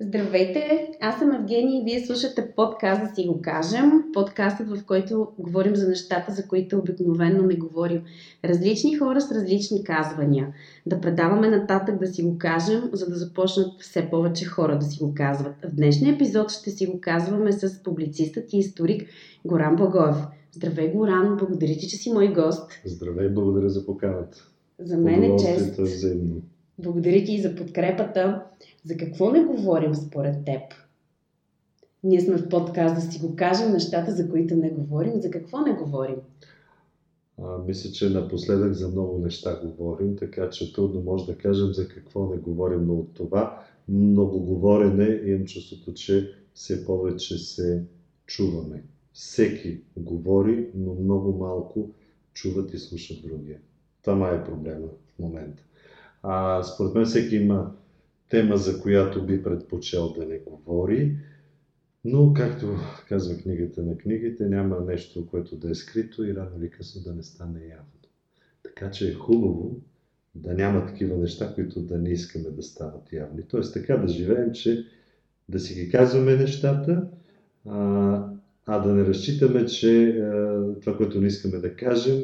Здравейте, аз съм Евгения и вие слушате подкаст да си го кажем. Подкастът, в който говорим за нещата, за които обикновено не говорим. Различни хора с различни казвания. Да предаваме нататък да си го кажем, за да започнат все повече хора да си го казват. В днешния епизод ще си го казваме с публицистът и историк Горан Благоев. Здравей, Горан, благодаря ти, че си мой гост. Здравей, благодаря за поканата. За мен е чест. Взаимно. Благодаря ти и за подкрепата. За какво не говорим според теб? Ние сме в подкаст да си го кажем нещата, за които не говорим. За какво не говорим? А, мисля, че напоследък за много неща говорим, така че трудно може да кажем за какво не говорим, но от това много говорене имам чувството, че все повече се чуваме. Всеки говори, но много малко чуват и слушат другия. Това е проблема в момента. А, според мен всеки има тема, за която би предпочел да не говори, но, както казва книгата на книгите, няма нещо, което да е скрито и рано или късно да не стане явно. Така че е хубаво да няма такива неща, които да не искаме да стават явни. Тоест така да живеем, че да си ги казваме нещата, а, а да не разчитаме, че а, това, което не искаме да кажем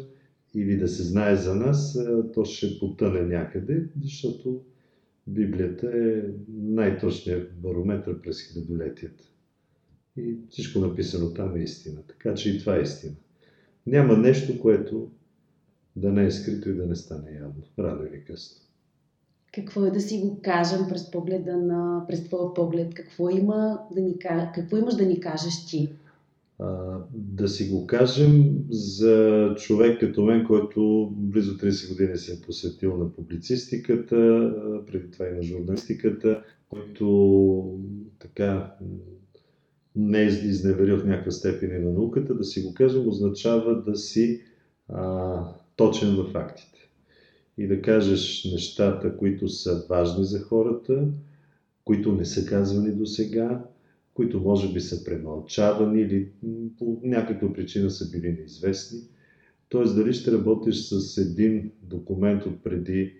или да се знае за нас, а, то ще потъне някъде, защото Библията е най-точният барометр през хилядолетията. И всичко написано там е истина. Така че и това е истина. Няма нещо, което да не е скрито и да не стане явно, рано или късно. Какво е да си го кажем през погледа на, през твоя поглед? Какво, има да ни, какво имаш да ни кажеш ти? Да си го кажем за човек като мен, който близо 30 години се е посветил на публицистиката, преди това и на журналистиката, който така не е изневерил в някаква степен и на науката, да си го кажем, означава да си а, точен в фактите. И да кажеш нещата, които са важни за хората, които не са казвани до сега, които може би са премълчавани или по някаква причина са били неизвестни. Тоест дали ще работиш с един документ от преди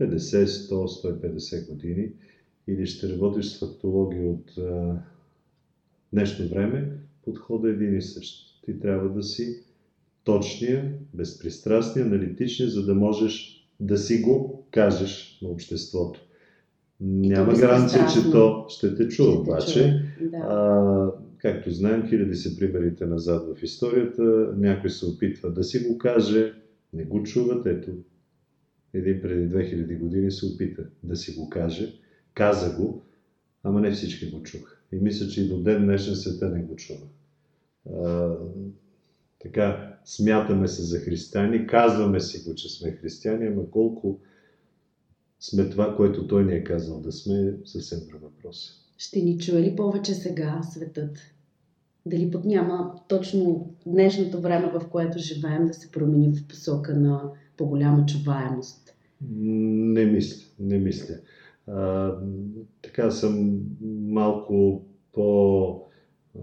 50, 100, 150 години или ще работиш с фактология от а, днешно време, подходът е един и същ. Ти трябва да си точния, безпристрастния, аналитичния, за да можеш да си го кажеш на обществото. Няма гаранция, че то ще те чува, обаче. Да. А, както знаем, хиляди са примерите назад в историята. Някой се опитва да си го каже, не го чуват. Ето, един преди 2000 години се опита да си го каже, каза го, ама не всички го чуха. И мисля, че и до ден днешен света не го чува. А, така, смятаме се за християни, казваме си го, че сме християни, ама колко сме това, което той ни е казал да сме, съвсем друг въпрос. Ще ни чуе ли повече сега светът? Дали пък няма точно днешното време, в което живеем, да се промени в посока на по-голяма чуваемост? Не мисля, не мисля. А, така съм малко по а,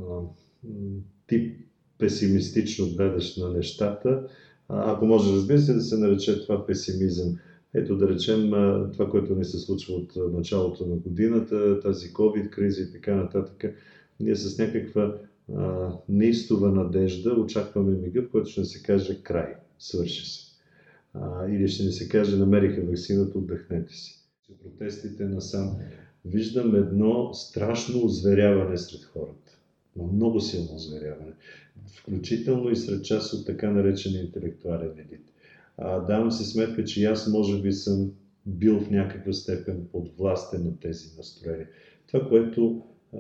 тип песимистично гледаш на нещата. А, ако може, разбира се, да се нарече това песимизъм. Ето да речем това, което ни се случва от началото на годината, тази COVID криза и така нататък. Ние с някаква а, неистова надежда очакваме мига, в който ще се каже край, свърши се. А, или ще ни се каже намериха вакцината, отдъхнете си. Протестите насам виждам едно страшно озверяване сред хората. Но много силно озверяване. Включително и сред част от така наречения интелектуален елит а, давам си сметка, че аз може би съм бил в някаква степен подвластен на тези настроения. Това, което а,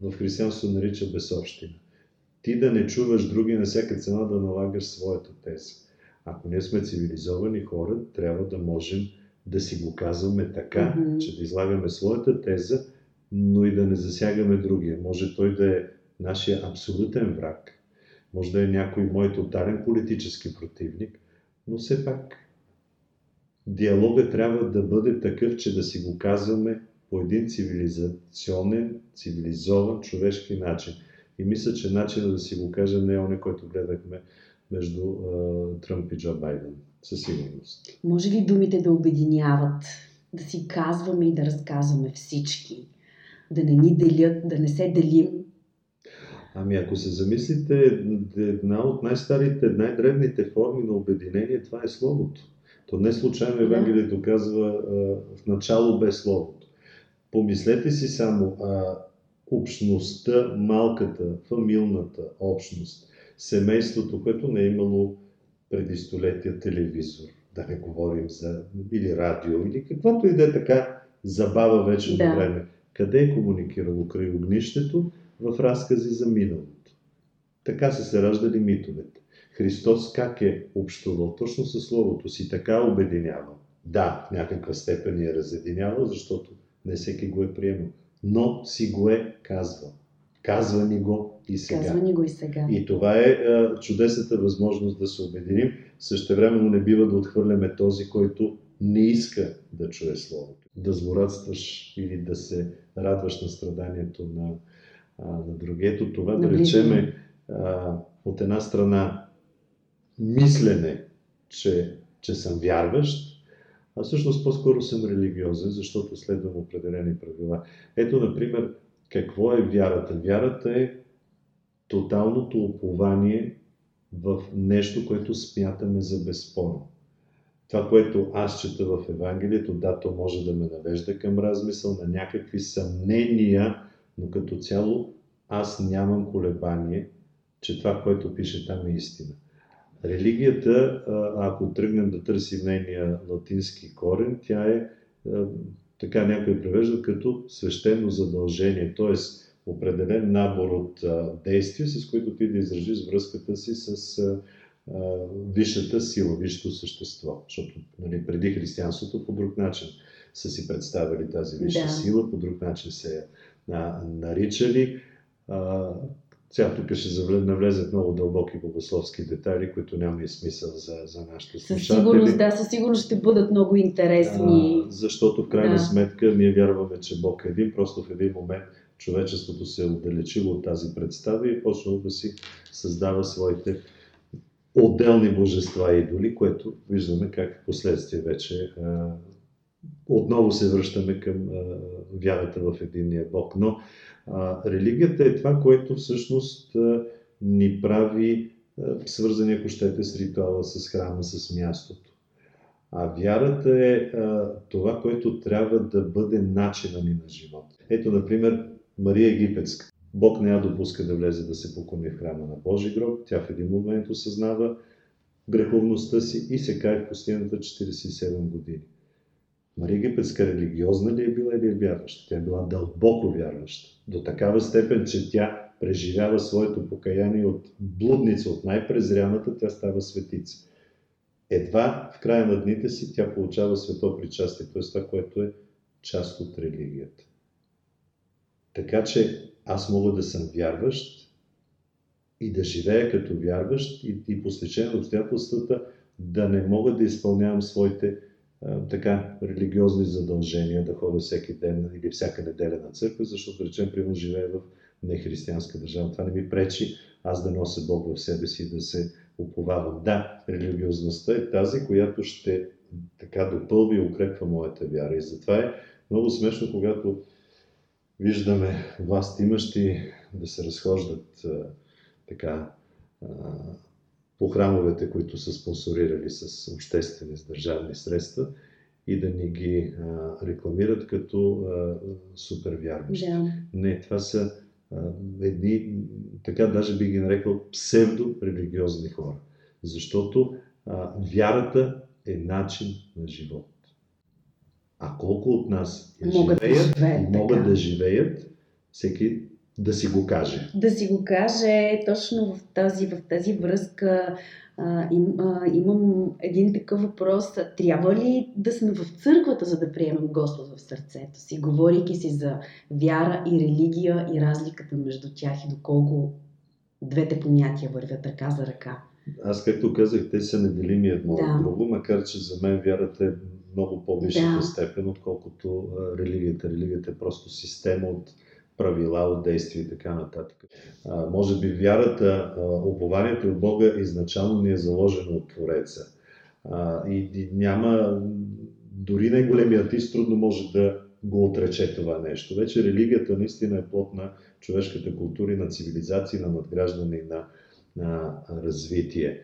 в християнството нарича безобщина. Ти да не чуваш други на всяка цена да налагаш своята теза. Ако ние сме цивилизовани хора, трябва да можем да си го казваме така, mm-hmm. че да излагаме своята теза, но и да не засягаме другия. Може той да е нашия абсолютен враг, може да е някой мой тотален политически противник, но все пак диалога трябва да бъде такъв, че да си го казваме по един цивилизационен, цивилизован, човешки начин. И мисля, че начинът да си го кажа не е оне, който гледахме между uh, Тръмп и Джо Байден. Със сигурност. Може ли думите да обединяват? Да си казваме и да разказваме всички? да не ни делят, да не се делим. Ами ако се замислите, една от най-старите, най-древните форми на обединение, това е Словото. То не случайно Евангелието казва в начало без Словото. Помислете си само а, общността, малката, фамилната общност, семейството, което не е имало преди столетия телевизор, да не говорим за или радио, или каквото и да е така забава вече да. време. Къде е комуникирало край огнището? В разкази за миналото. Така са се раждали митовете. Христос как е общувал? Точно със Словото си така обединявал. Да, в някаква степен е разединявал, защото не всеки го е приемал. Но си го е казвал. Казва ни го и сега. Казва ни го и сега. И това е а, чудесната възможност да се обединим. Същевременно не бива да отхвърляме този, който не иска да чуе Словото. Да злорадстваш или да се радваш на страданието на, на другето. Това да речеме а, от една страна мислене, че, че съм вярващ, а всъщност по-скоро съм религиозен, защото следвам определени правила. Ето, например, какво е вярата? Вярата е тоталното упование в нещо, което смятаме за безспорно. Това, което аз чета в Евангелието, да, то може да ме навежда към размисъл на някакви съмнения, но като цяло аз нямам колебание, че това, което пише там е истина. Религията, ако тръгнем да търсим нейния латински корен, тя е, така някой превежда като свещено задължение, т.е. определен набор от действия, с които ти да изражиш връзката си с висшата сила, висшето същество. Защото нали, преди християнството по друг начин са си представили тази висша да. сила, по друг начин се е наричали. Сега тук ще навлезат много дълбоки богословски детайли, които няма и смисъл за, за нашите слушатели. Със сигурност, да, със сигурност ще бъдат много интересни. А, защото в крайна да. сметка ние вярваме, че Бог е един, просто в един момент човечеството се е отдалечило от тази представа и е почнало да си създава своите отделни божества и идоли, което виждаме как последствие вече а, отново се връщаме към а, вярата в единния Бог. Но а, религията е това, което всъщност а, ни прави свързани, ако щете, с ритуала, с храма, с мястото. А вярата е а, това, което трябва да бъде начина ни на живот. Ето, например, Мария Египетска. Бог не я допуска да влезе да се поклони в храма на Божи гроб. Тя в един момент осъзнава греховността си и се кае в пустината 47 години. Мария Египетска религиозна ли е била или е вярваща? Тя е била дълбоко вярваща. До такава степен, че тя преживява своето покаяние от блудница, от най-презряната, тя става светица. Едва в края на дните си тя получава свето причастие, т.е. това, което е част от религията. Така че аз мога да съм вярващ и да живея като вярващ и, и по стечение на обстоятелствата да не мога да изпълнявам своите така религиозни задължения да ходя всеки ден или всяка неделя на църква, защото, речем, примерно, живея в нехристиянска държава. Това не ми пречи аз да нося Бог в себе си да се уповавам. Да, религиозността е тази, която ще така допълва и укрепва моята вяра. И затова е много смешно, когато виждаме власт имащи да се разхождат така по храмовете, които са спонсорирали с обществени, с държавни средства и да ни ги а, рекламират като а, супер вярващи. Да. Не, това са а, едни, така даже би ги нарекал псевдо-религиозни хора. Защото а, вярата е начин на живот. А колко от нас я могат живеят, да живеят, могат да живеят, всеки да си го каже. Да си го каже точно в тази, в тази връзка. А, им, а, имам един такъв въпрос. Трябва ли да сме в църквата, за да приемем Господ в сърцето си, говорейки си за вяра и религия и разликата между тях и доколко двете понятия вървят ръка за ръка? Аз, както казах, те са неделими едно да. от друго, макар че за мен вярата е много по-висшата да. степен, отколкото религията. Религията е просто система от правила от действия и така нататък. А, може би вярата, упованието от Бога изначално ни е заложено от Твореца. А, и, и няма, дори най-големият артист трудно може да го отрече това нещо. Вече религията наистина е плод на човешката култура и на цивилизация, на надграждане и на, на развитие.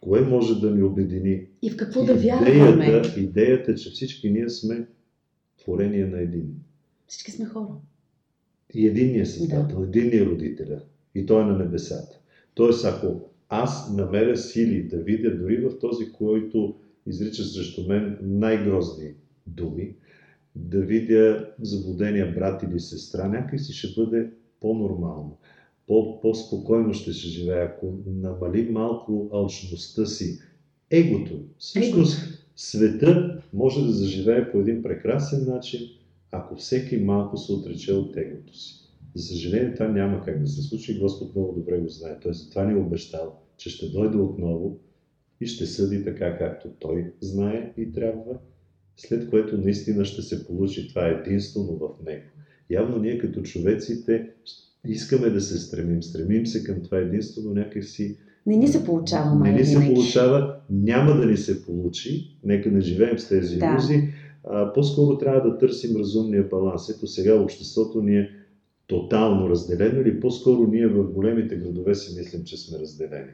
Кое може да ни обедини? И в какво да вярваме? Идеята, идеята, че всички ние сме творение на един. Всички сме хора. И единният създател, да. единният родителя. И той е на небесата. Тоест, ако аз намеря сили да видя дори в този, който изрича срещу мен най-грозни думи, да видя заблудения брат или сестра, някак си ще бъде по-нормално. По- по-спокойно ще се живее, ако намали малко алчността си, егото. Всъщност, света може да заживее по един прекрасен начин, ако всеки малко се отрече от егото си. За съжаление, това няма как да се случи. Господ много добре го знае. Той това ни е обещал, че ще дойде отново и ще съди така, както Той знае и трябва, след което наистина ще се получи това единствено в Него. Явно ние като човеците искаме да се стремим. Стремим се към това единство, но някакси не ни се получава, Не ни се получава, няма да ни се получи. Нека не живеем с тези да. иллюзии. А, по-скоро трябва да търсим разумния баланс. Ето сега обществото ни е тотално разделено или по-скоро ние в големите градове си мислим, че сме разделени.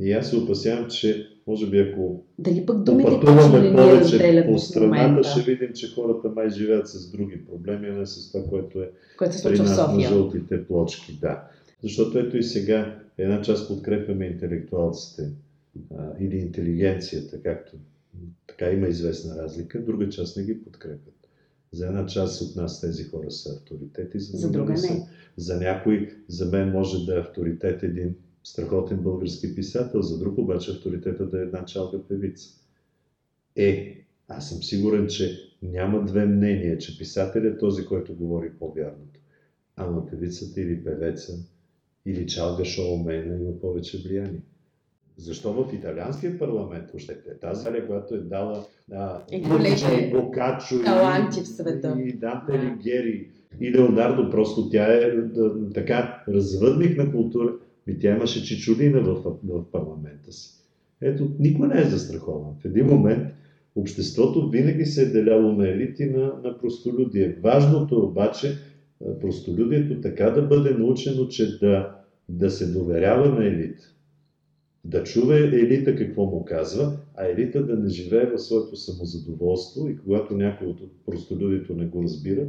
И аз се опасявам, че може би ако Дали пък пътуваме повече по страната, ще видим, че хората май живеят с други проблеми, а не с това, което е което се случва в София. на жълтите плочки. Да. Защото ето и сега една част подкрепяме интелектуалците а, или интелигенцията, както така има известна разлика, друга част не ги подкрепят. За една част от нас тези хора са авторитети, за, за друга не. Са. За някой, за мен може да е авторитет един страхотен български писател, за друг обаче авторитета да е една чалка певица. Е, аз съм сигурен, че няма две мнения, че писател е този, който говори по-вярното. Ама певицата или певеца или чалга шоумена има повече влияние. Защо в италианския парламент, още е тази която е дала а, и Бокачо таланти в света. И Данте Алигери и Леонардо, просто тя е да, така развъдник на култура. И тя имаше чичулина в, в парламента си. Ето, никой не е застрахован. В един момент обществото винаги се е деляло на елити на, на простолюдие. Важното е обаче простолюдието така да бъде научено, че да, да се доверява на елит. Да чува елита какво му казва, а елита да не живее в своето самозадоволство и когато някой от простолюдието не го разбира,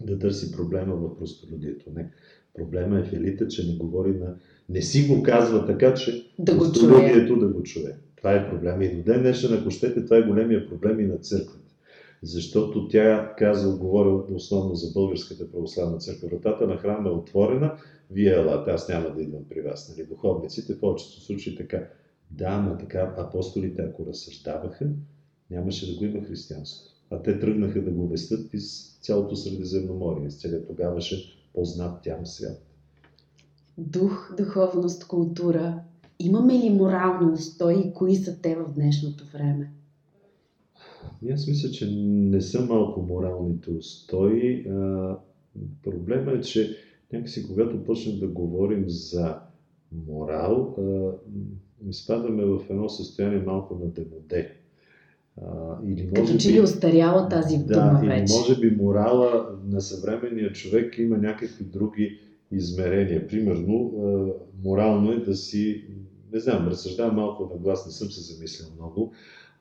да търси проблема в простолюдието. Не. Проблема е в елита, че не говори на... Не си го казва така, че да го чуе. да го чуе. Това е проблем. И до ден днешен, ако щете, това е големия проблем и на църквата. Защото тя казва, говоря основно за Българската православна църква. Вратата на храма е отворена, вие елате, аз няма да идвам при вас. Нали? Духовниците в повечето случаи така. Да, но така апостолите, ако разсъждаваха, нямаше да го има християнство. А те тръгнаха да го вестят из цялото Средиземноморие, из целият тогаваше познат тям свят. Дух, духовност, култура. Имаме ли морално устои и кои са те в днешното време? Аз мисля, че не са малко моралните устои. проблема е, че някакси когато почнем да говорим за морал, изпадаме в едно състояние малко на демоде. А, или може Като че ли остаряла тази да, дума вече. може би морала на съвременния човек има някакви други измерения. Примерно, морално е да си, не знам, разсъждавам малко на глас, не съм се замислил много,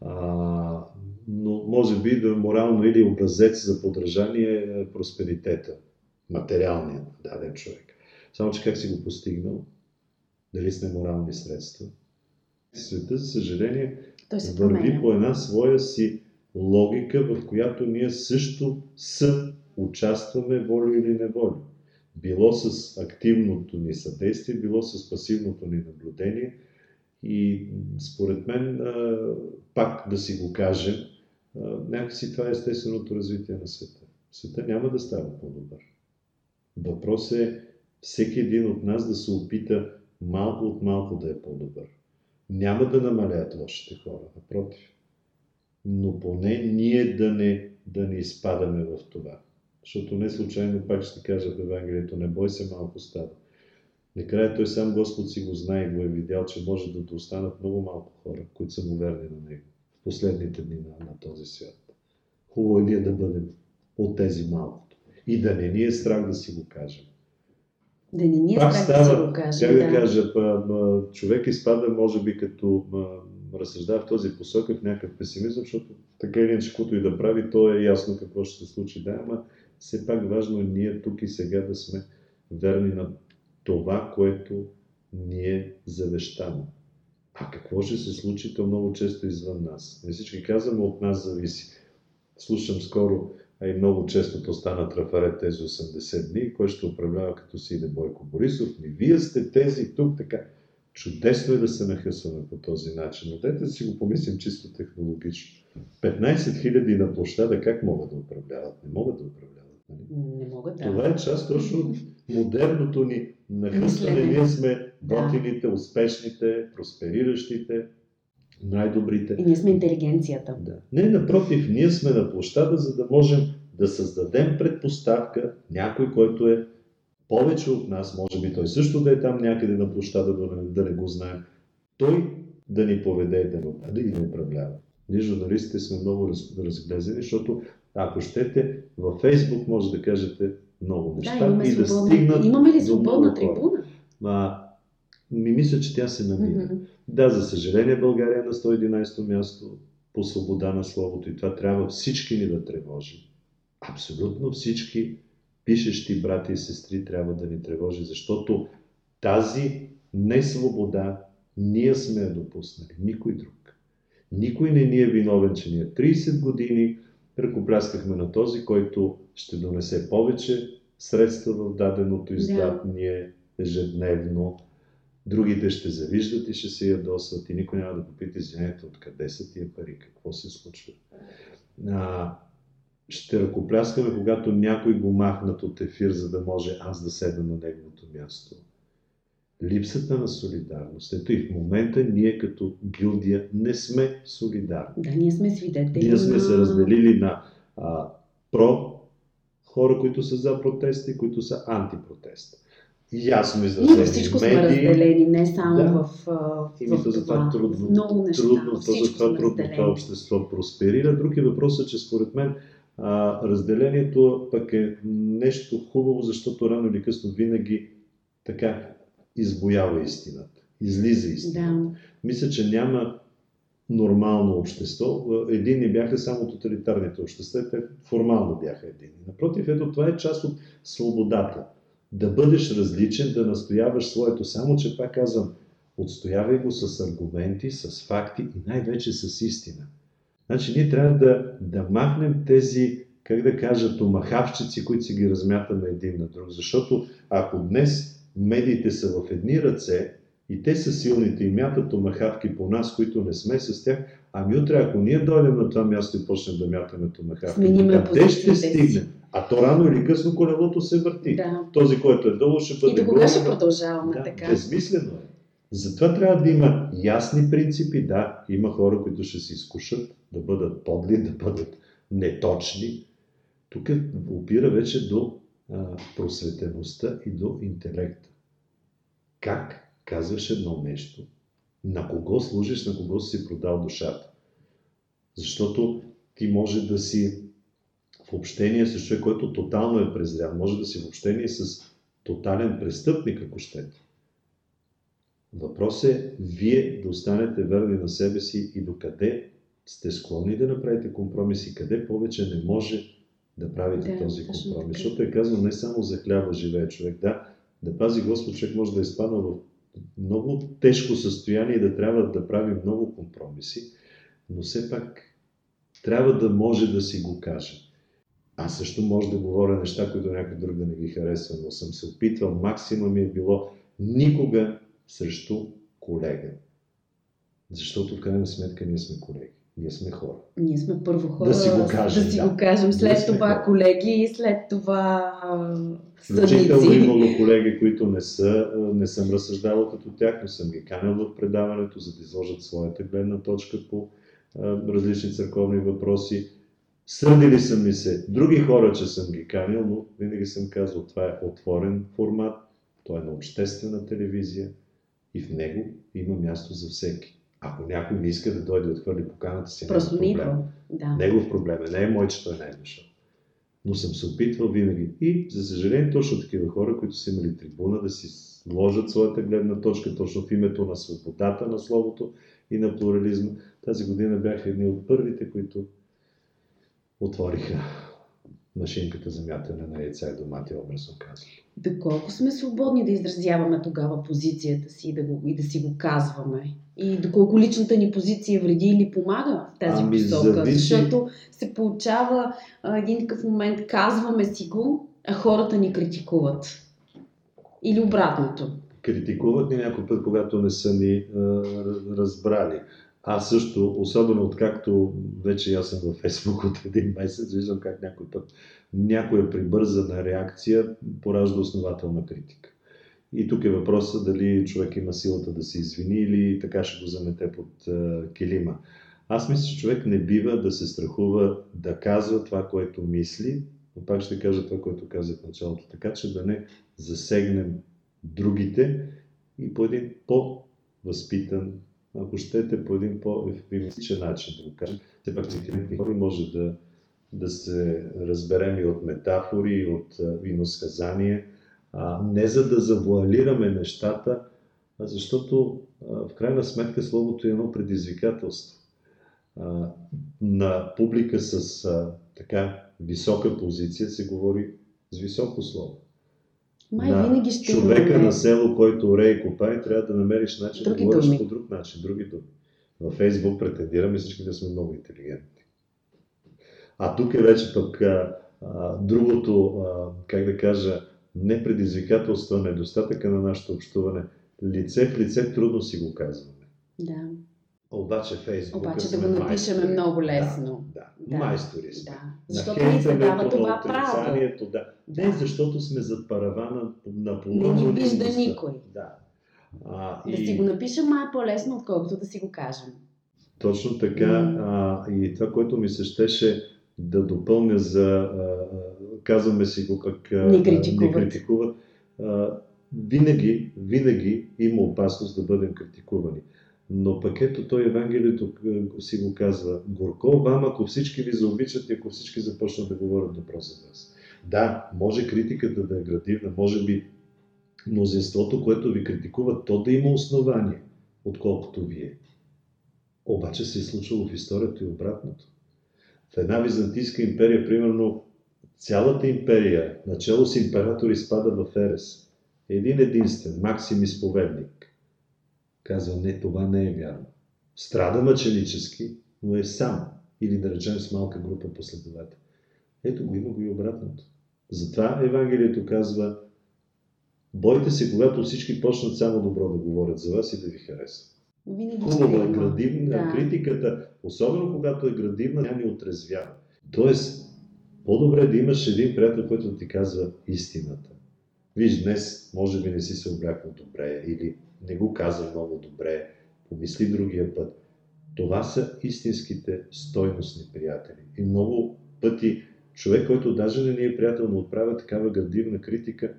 а, но може би да е морално или образец за подражание е просперитета, материалния на даден човек. Само, че как си го постигнал? Дали с неморални средства? Света, за съжаление, върви по една своя си логика, в която ние също съ участваме волю или неволю. Било с активното ни съдействие, било с пасивното ни наблюдение. И според мен, пак да си го кажем, някакси това е естественото развитие на света. Света няма да става по-добър. Въпрос е всеки един от нас да се опита малко от малко да е по-добър няма да намалят лошите хора, напротив. Но поне ние да не, да не изпадаме в това. Защото не случайно пак ще кажа в Евангелието, не бой се малко стада. Накрая той сам Господ си го знае и го е видял, че може да останат много малко хора, които са му верни на него в последните дни на, на този свят. Хубаво е ние да бъдем от тези малкото. И да не ни е страх да си го кажем. Да не ни е Пак страх става, да си го кажем. как да, кажа, па, па, човек изпада, може би, като ма, разсъждава в този посока в някакъв песимизъм, защото така или иначе, каквото и да прави, то е ясно какво ще се случи. Да, ама все пак важно е ние тук и сега да сме верни на това, което ни е завещано. А какво ще се случи, то много често извън нас. Не всички казваме, от нас зависи. Слушам скоро, а и много често то стана трафарет тези 80 дни, кой ще управлява като си иде Бойко Борисов. Ми вие сте тези тук, така. Чудесно е да се нахъсваме по този начин, но дайте да си го помислим чисто технологично. 15 000 на площада как могат да управляват? Не могат да управляват. Нали? Не могат да. Това е част точно от модерното ни нахъсване. Ние сме готините, успешните, проспериращите, най-добрите. И ние сме интелигенцията. Да. Не, напротив, ние сме на площада, за да можем да създадем предпоставка някой, който е повече от нас, може би той също да е там някъде на площада, да не, да не го знаем, той да ни поведе и да ни, да ни управлява. Ние журналистите сме много раз, разглезени, защото ако щете, във Фейсбук може да кажете много неща да, и да стигнат Имаме ли свободна трибуна? Ми мисля, че тя се намира. Mm-hmm. Да, за съжаление, България е на 111-то място по свобода на словото и това трябва всички ни да тревожи. Абсолютно всички пишещи брати и сестри трябва да ни тревожи, защото тази несвобода ние сме я допуснали, никой друг. Никой не ни е виновен, че ние 30 години ръкопляскахме на този, който ще донесе повече средства в даденото издатние да. ежедневно. Другите ще завиждат и ще се ядосват и никой няма да попита, извинете, откъде са тия пари, какво се случва. А, ще ръкопляскаме, когато някой го махнат от ефир, за да може аз да седна на неговото място. Липсата на солидарност. Ето и в момента ние като гилдия не сме солидарни. Да, ние сме свидетели. Ние сме се разделили на а, про хора, които са за протести, които са антипротест. Ясно изразени Ние всичко медии. сме разделени, не само да. в, в, Името за това трудно, много неща. Трудно, за това трудно това общество просперира. Друг е въпросът, че според мен а, разделението пък е нещо хубаво, защото рано или късно винаги така избоява истината, излиза истината. Да. Мисля, че няма нормално общество. Едини бяха само тоталитарните общества, те формално бяха едини. Напротив, ето това е част от свободата. Да бъдеш различен, да настояваш своето, само че пак казвам, отстоявай го с аргументи, с факти и най-вече с истина. Значи ние трябва да, да махнем тези, как да кажа, томахавчици, които си ги размятаме един на друг. Защото ако днес медиите са в едни ръце и те са силните и мятат томахавки по нас, които не сме с тях, ами утре, ако ние дойдем на това място и почнем да мятаме томахавки, къде ще стигнем? А то рано или късно колелото се върти. Да. Този, който е долу, ще бъде И до кога ще продължаваме да, така? Безмислено е. Затова трябва да има ясни принципи. Да, има хора, които ще се изкушат да бъдат подли, да бъдат неточни. Тук опира вече до а, просветеността и до интелекта. Как казваш едно нещо, на кого служиш, на кого си продал душата. Защото ти може да си в общение с човек, който тотално е презрян, може да си в общение с тотален престъпник, ако щете. Въпрос е вие да останете верни на себе си и докъде сте склонни да направите компромиси, къде повече не може да правите Да, този компромис. Защото е казано не само за хляба живее човек. Да, да пази Господ, човек може да е изпаднал в много тежко състояние и да трябва да прави много компромиси, но все пак трябва да може да си го каже. Аз също може да говоря неща, които някой друг да не ги харесва, но съм се опитвал, максимум ми е било никога срещу колега. Защото в крайна сметка ние сме колеги. Ние сме хора. Ние сме първо хора, Да си го кажем, да си да. го кажем. Ние След сме това хора. колеги и след това Включително съдници. имало колеги, които не, са, не съм разсъждавал като тях, но съм ги канил в предаването, за да изложат своята гледна точка по а, различни църковни въпроси. Сърдили са ми се други хора, че съм ги канил, но винаги съм казал, това е отворен формат, той е на обществена телевизия и в него има място за всеки. Ако някой не иска да дойде да отхвърли поканата си, Просто не проблем. идва. Да. Негов проблем е, не е мой, че той не е дошъл. Но съм се опитвал винаги. И, за съжаление, точно такива хора, които са имали трибуна да си сложат своята гледна точка точно в името на свободата на словото и на плурализма. Тази година бяха едни от първите, които отвориха машинката за мятане на яйца и домати, образно казвам. Доколко сме свободни да изразяваме тогава позицията си и да, го, и да си го казваме? И доколко личната ни позиция вреди или помага в тази Ами, посока? зависи. Защото се получава а, един такъв момент, казваме си го, а хората ни критикуват. Или обратното. Критикуват ни някой път, когато не са ни а, разбрали. Аз също, особено откакто вече аз съм във Фейсбук от един месец, виждам как някой път някоя прибързана реакция поражда основателна критика. И тук е въпросът дали човек има силата да се извини или така ще го замете под килима. Аз мисля, че човек не бива да се страхува да казва това, което мисли, но пак ще кажа това, което казах в началото, така че да не засегнем другите и по един по-възпитан, ако щете, по един по-ефемистичен начин да го кажем. Все пак интелигентни хора може да, да се разберем и от метафори, и от а, иносказания, а, не за да завуалираме нещата, а защото а, в крайна сметка словото е едно предизвикателство. А, на публика с а, така висока позиция се говори с високо слово. Май на винаги ще човека на село, който орее и копае, трябва да намериш начин Други да говориш думи. по друг начин, други думи. Във Фейсбук претендираме всички да сме много интелигентни. А тук е вече пък а, а, другото, а, как да кажа, не предизвикателство, недостатъка на нашето общуване. Лице в лице трудно си го казваме. Да. Обаче Фейсбук Обаче да го напишем е много лесно. Да, да. Да. майстори сме. Да. Защото ни се дава това право. Да. Не, Да. защото сме зад паравана на Не ни вижда никой. Да. А, Да си го напишем май е по-лесно, отколкото да си го кажем. Точно така. М. А, и това, което ми се щеше да допълня за, а, казваме си го как Не критикуват. не критикуват. А, винаги, винаги има опасност да бъдем критикувани. Но пък ето той Евангелието а, си го казва. Горко вам, ако всички ви заобичат и ако всички започнат да говорят добро за вас. Да, може критиката да е градивна, може би мнозинството, което ви критикува, то да има основание, отколкото вие. Обаче се е случило в историята и обратното. В една византийска империя, примерно, цялата империя, начало с император, изпада в Ерес. Един единствен, Максим изповедник. Казва, не, това не е вярно. Страда мъченически, но е сам. Или да речем с малка група последователи. Ето го има го и обратното. Затова Евангелието казва, бойте се, когато всички почнат само добро да говорят за вас и да ви харесват. Хубаво е градивна Да. критиката, особено когато е градивна, тя ни отрезвява. Тоест, по-добре е да имаш един приятел, който ти казва истината. Виж, днес може би не си се облякал добре или не го каза много добре, помисли другия път. Това са истинските стойностни приятели. И много пъти човек, който даже не ни е приятел, но отправя такава градивна критика,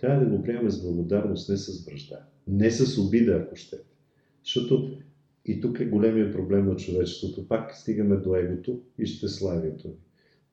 трябва да го приемаме с благодарност, не с връжда. Не с обида, ако ще. Защото и тук е големия проблем на човечеството. Пак стигаме до егото и щеславието.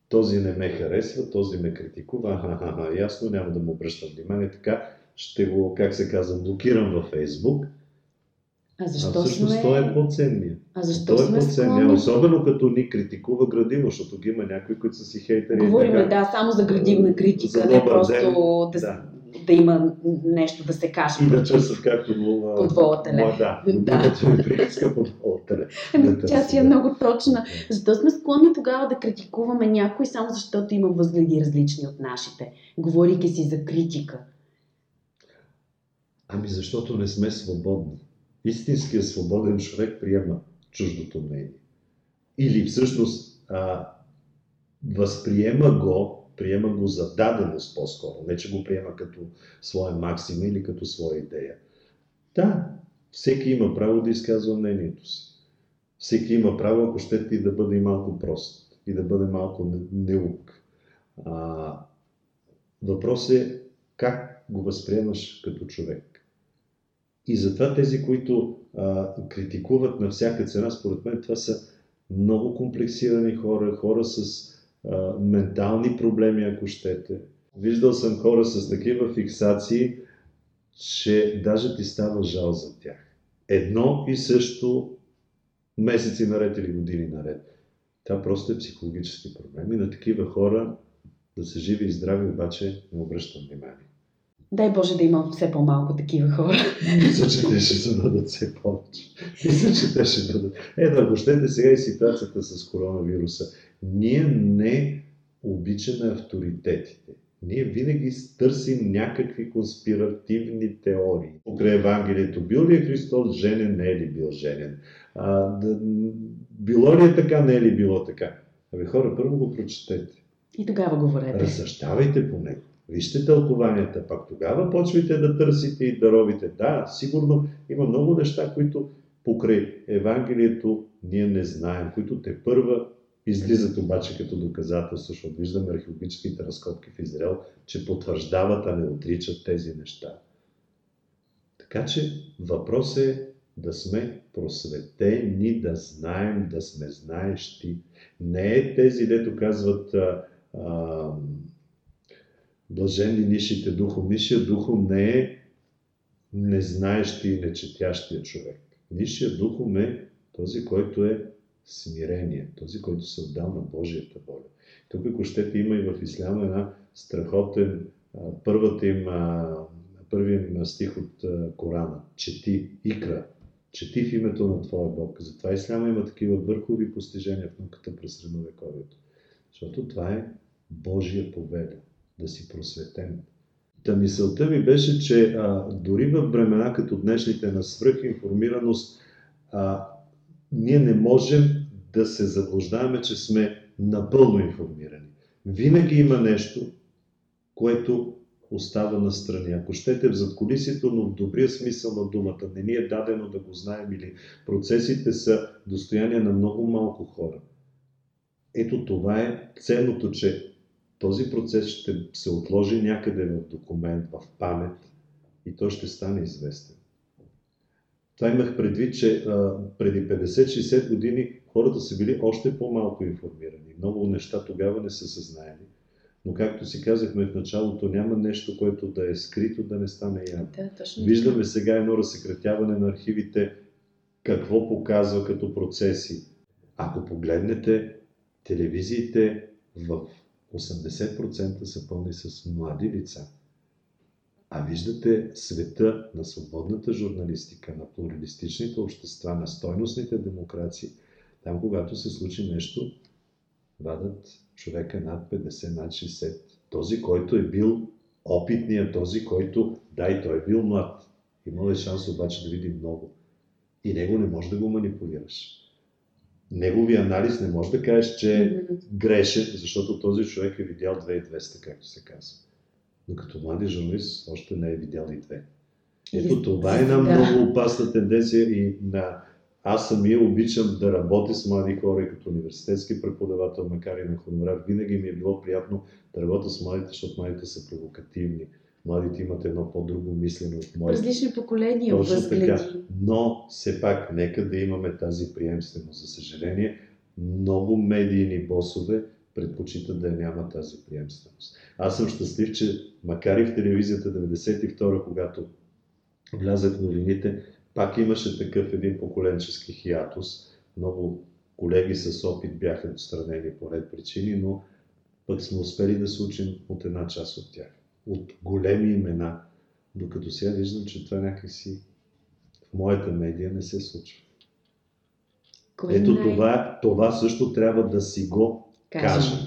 Този не ме харесва, този ме критикува, аха, аха, аха, ясно, няма да му обръщам внимание, така ще го, как се казва, блокирам във Фейсбук, А а защо всъщност сме... той е по-ценният. А защо Той е склонни? особено като ни критикува градивно, защото ги има някои, които са си хейтери. и Говориме, така. да, само за градивна критика, За не просто ден, да, да. да има нещо да се каже. И да търсят както го... а, По твоя теле. мо- Да, Да. приказка по твоя теле. Да тя си е много точна. Защо сме склонни тогава да критикуваме някой, само защото има възгледи различни от нашите, говорейки си за критика? Ами защото не сме свободни. Истинският свободен човек приема чуждото мнение. Или всъщност а, възприема го, приема го за даденост по-скоро, не че го приема като своя максима или като своя идея. Да, всеки има право да изказва мнението си. Всеки има право, ако щете, и да бъде малко прост, и да бъде малко не- неук. А, въпрос е как го възприемаш като човек. И затова тези, които а, критикуват на всяка цена, според мен това са много комплексирани хора, хора с а, ментални проблеми, ако щете. Виждал съм хора с такива фиксации, че даже ти става жал за тях. Едно и също месеци наред или години наред. Това просто е психологически проблем. И на такива хора да са живи и здрави, обаче не обръщам внимание. Дай Боже да има все по-малко такива хора. Мисля, че те ще бъдат все повече. Мисля, че те ще бъдат. Ето, ако щете сега и ситуацията с коронавируса. Ние не обичаме авторитетите. Ние винаги търсим някакви конспиративни теории. Покрай Евангелието, бил ли е Христос женен, не е ли бил женен? А, да, било ли е така, не е ли било така? Абе хора, първо го прочетете. И тогава говорете. Разсъщавайте по него. Вижте тълкованията, пак тогава почвайте да търсите и да робите. Да, сигурно има много неща, които покрай Евангелието ние не знаем, които те първа излизат обаче като доказателство, защото виждаме археологическите разкопки в Израел, че потвърждават, а не отричат тези неща. Така че въпрос е да сме просветени, да знаем, да сме знаещи. Не е тези, дето казват а, а, блаженни нишите духом. Нишия духом не е незнаещи и нечетящия човек. Нишия духом е този, който е смирение, този, който се отдал на Божията воля. Тук, ако щете, има и в Исляма една страхотен, първата им, първият стих от Корана. Чети, икра, чети в името на Твоя Бог. Затова Исляма има такива върхови постижения в науката през средновековието. Защото това е Божия повеля, да си просветен. Та мисълта ми беше, че а, дори в времена като днешните на свръхинформираност, а, ние не можем да се заблуждаваме, че сме напълно информирани. Винаги има нещо, което остава на страни. Ако щете в задколисието, но в добрия смисъл на думата, не ни е дадено да го знаем или процесите са достояние на много малко хора. Ето това е ценното, че този процес ще се отложи някъде в документ, в памет и то ще стане известен. Това имах предвид, че а, преди 50-60 години хората са били още по-малко информирани. Много неща тогава не са съзнаели. Но както си казахме в началото, няма нещо, което да е скрито, да не стане явно. Да, точно. Виждаме сега едно разсекретяване на архивите, какво показва като процеси. Ако погледнете телевизиите в 80% са пълни с млади лица. А виждате света на свободната журналистика, на плуралистичните общества, на стойностните демокрации, там когато се случи нещо, вадат човека над 50, над 60. Този, който е бил опитният, този, който, да, и той е бил млад. Имал е шанс обаче да види много. И него не може да го манипулираш. Неговия анализ не може да кажеш, че е грешен, защото този човек е видял 2200, както се казва. Но като млади журналист още не е видял и две. Ето това е една много опасна тенденция и на аз самия обичам да работя с млади хора като университетски преподавател, макар и на хонорар. Винаги ми е било приятно да работя с младите, защото младите са провокативни. Младите имат едно по-друго мислене от моите. Различни поколения, Точно възгледи. така. Но все пак, нека да имаме тази приемственост. За съжаление, много медийни босове предпочитат да няма тази приемственост. Аз съм щастлив, че макар и в телевизията 92 когато влязах новините, пак имаше такъв един поколенчески хиатус. Много колеги с опит бяха отстранени по ред причини, но пък сме успели да се учим от една част от тях. От големи имена. Докато сега виждам, че това някакси в моята медия не се случва. Кой Ето знае? това, това също трябва да си го Кажем. кажем.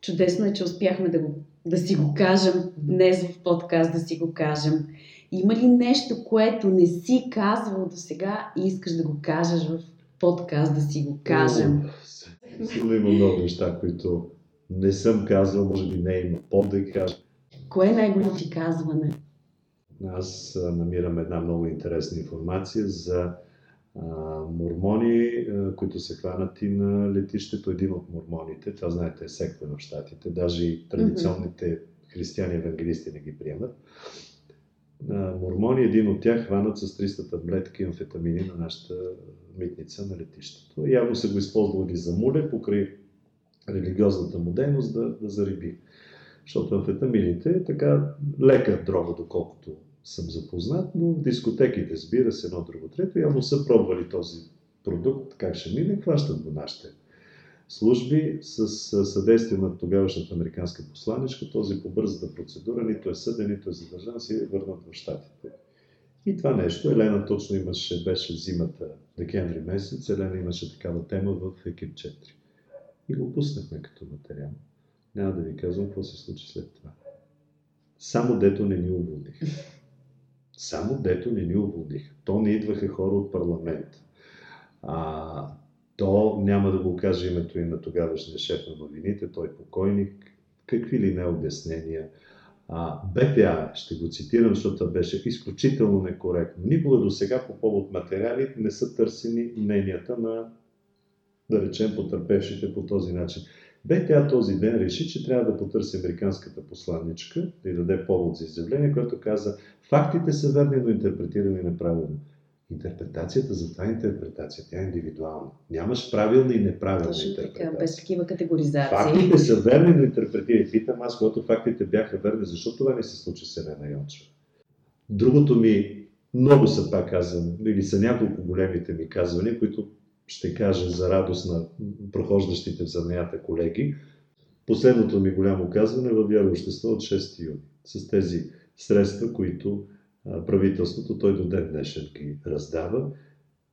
Чудесно е, че успяхме да, го, да си го кажем днес в подкаст, да си го кажем. Има ли нещо, което не си казвал до сега и искаш да го кажеш в подкаст, да си го кажем? Сигурно има много неща, които не съм казал, може би не има пот да ги кажа. Кое е най-голямото ти казване? Аз намирам една много интересна информация за а, мормони, а, които са хванати на летището. Един от мормоните, това знаете е секта в Штатите, даже и традиционните християни евангелисти не ги приемат. А, мормони, един от тях хванат с 300 таблетки амфетамини на нашата митница на летището. Явно са го използвали за муле покрай религиозната му дейност да, да зариби. Защото амфетамините е така лека дрога, доколкото съм запознат, но в дискотеките, сбира се едно друго трето, явно са пробвали този продукт, как ще мине, хващат го нашите служби с съдействие на тогавашната американска посланичка. Този по бързата процедура нито е съден, нито е задържан, си върнат в Штатите. И това нещо, Елена точно имаше, беше зимата, декември месец, Елена имаше такава тема в екип 4. И го пуснахме като материал. Няма да ви казвам какво се случи след това. Само дето не ни уволних. Само дето не ни уволних. То не идваха хора от парламент. А, то няма да го каже името и на тогавашния шеф на новините, той е покойник, какви ли не обяснения. А, БТА, ще го цитирам, защото беше изключително некоректно. Никога до сега по повод материали не са търсени мненията на, да речем, потърпевшите по този начин. БТА този ден реши, че трябва да потърси американската посланничка, да й даде повод за изявление, което каза, фактите са верни, но интерпретирани неправилно. Интерпретацията, за това е интерпретация, тя е индивидуална. Нямаш правилна и неправилна Точно интерпретация. така, без такива категоризации. Фактите са верни, но интерпретирай. Питам аз, когато фактите бяха верни, защо това не се случи с Елена Йончева? Другото ми, много са пак казвам, или са няколко големите ми казвания, които ще кажа за радост на прохождащите в занаята колеги. Последното ми голямо казване във Вяра общество от 6 юни. С тези средства, които правителството, той до ден днешен ги раздава,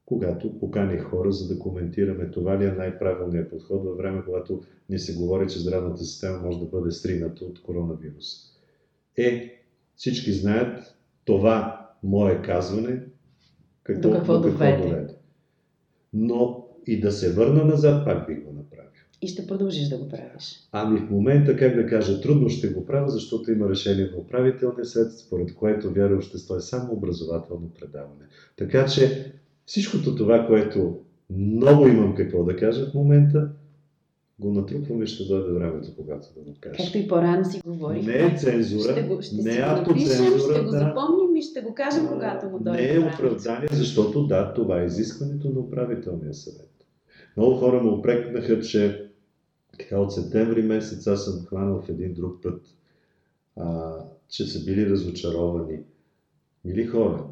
когато поканих хора, за да коментираме това ли е най-правилният подход във време, когато ни се говори, че здравната система може да бъде стрината от коронавирус. Е, всички знаят това мое казване, какво до какво доведе. доведе. Но и да се върна назад, пак би го направил. И ще продължиш да го правиш. Ами в момента, как да кажа, трудно ще го правя, защото има решение на управителния съвет, според което вяра общество е само образователно предаване. Така че всичкото това, което много имам какво да кажа в момента, го натрупвам и ще дойде времето, когато да го кажа. Както и по-рано си говорихме. Не е цензура, ще го, ще не е напишем, автоцензура, ще го да. запомним и ще го кажем, когато му дойде Не е оправдание, защото да, това е изискването на управителния съвет. Много хора ме упрекнаха, че така от септември месец аз съм хванал в един друг път, а, че са били разочаровани. Мили хора,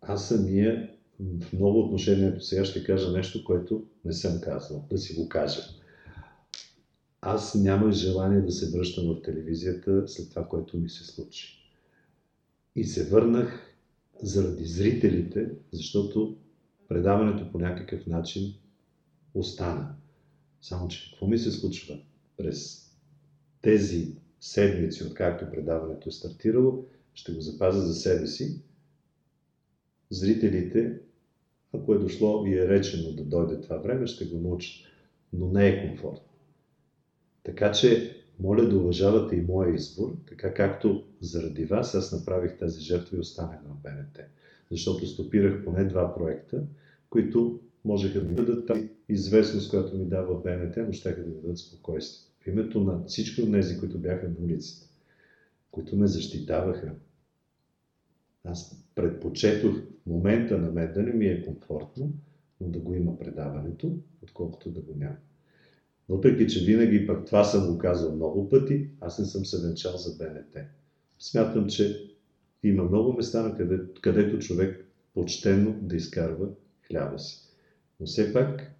аз самия в много отношението сега ще кажа нещо, което не съм казал, да си го кажа. Аз нямах желание да се връщам в телевизията след това, което ми се случи. И се върнах заради зрителите, защото предаването по някакъв начин остана. Само, че какво ми се случва през тези седмици, откакто предаването е стартирало, ще го запазя за себе си. Зрителите, ако е дошло и е речено да дойде това време, ще го научат. Но не е комфортно. Така че, моля да уважавате и моя избор, така както заради вас аз направих тази жертва и останах в БНТ. Защото стопирах поне два проекта, които можеха да ми дадат тази известност, която ми дава БНТ, но ще да ми дадат спокойствие. В името на всички от тези, които бяха на улицата, които ме защитаваха, аз предпочетох момента на мен да не ми е комфортно, но да го има предаването, отколкото да го няма. Въпреки, че винаги пък това съм го казал много пъти, аз не съм се венчал за БНТ. Смятам, че има много места, на къде, където човек почтенно да изкарва хляба си. Но все пак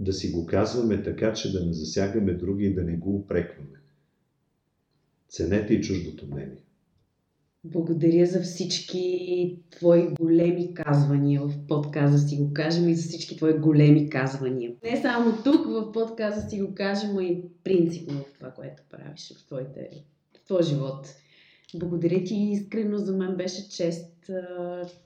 да си го казваме така, че да не засягаме други и да не го упрекваме. Ценете и чуждото мнение. Благодаря за всички твои големи казвания в подказа си го кажем и за всички твои големи казвания. Не само тук в подказа си го кажем, а и принципно в това, което правиш в, твоите, в твоя живот. Благодаря ти искрено, за мен беше чест,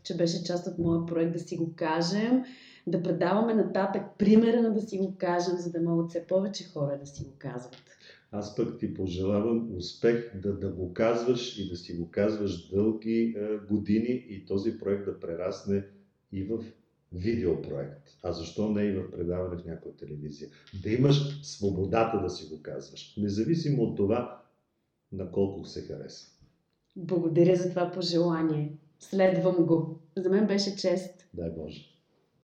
че беше част от моя проект да си го кажем, да предаваме нататък примера на да си го кажем, за да могат все повече хора да си го казват. Аз пък ти пожелавам успех да, да го казваш и да си го казваш дълги е, години и този проект да прерасне и в видеопроект. А защо не и в предаване в някоя телевизия? Да имаш свободата да си го казваш, независимо от това на колко се хареса. Благодаря за това пожелание. Следвам го. За мен беше чест. Дай Боже.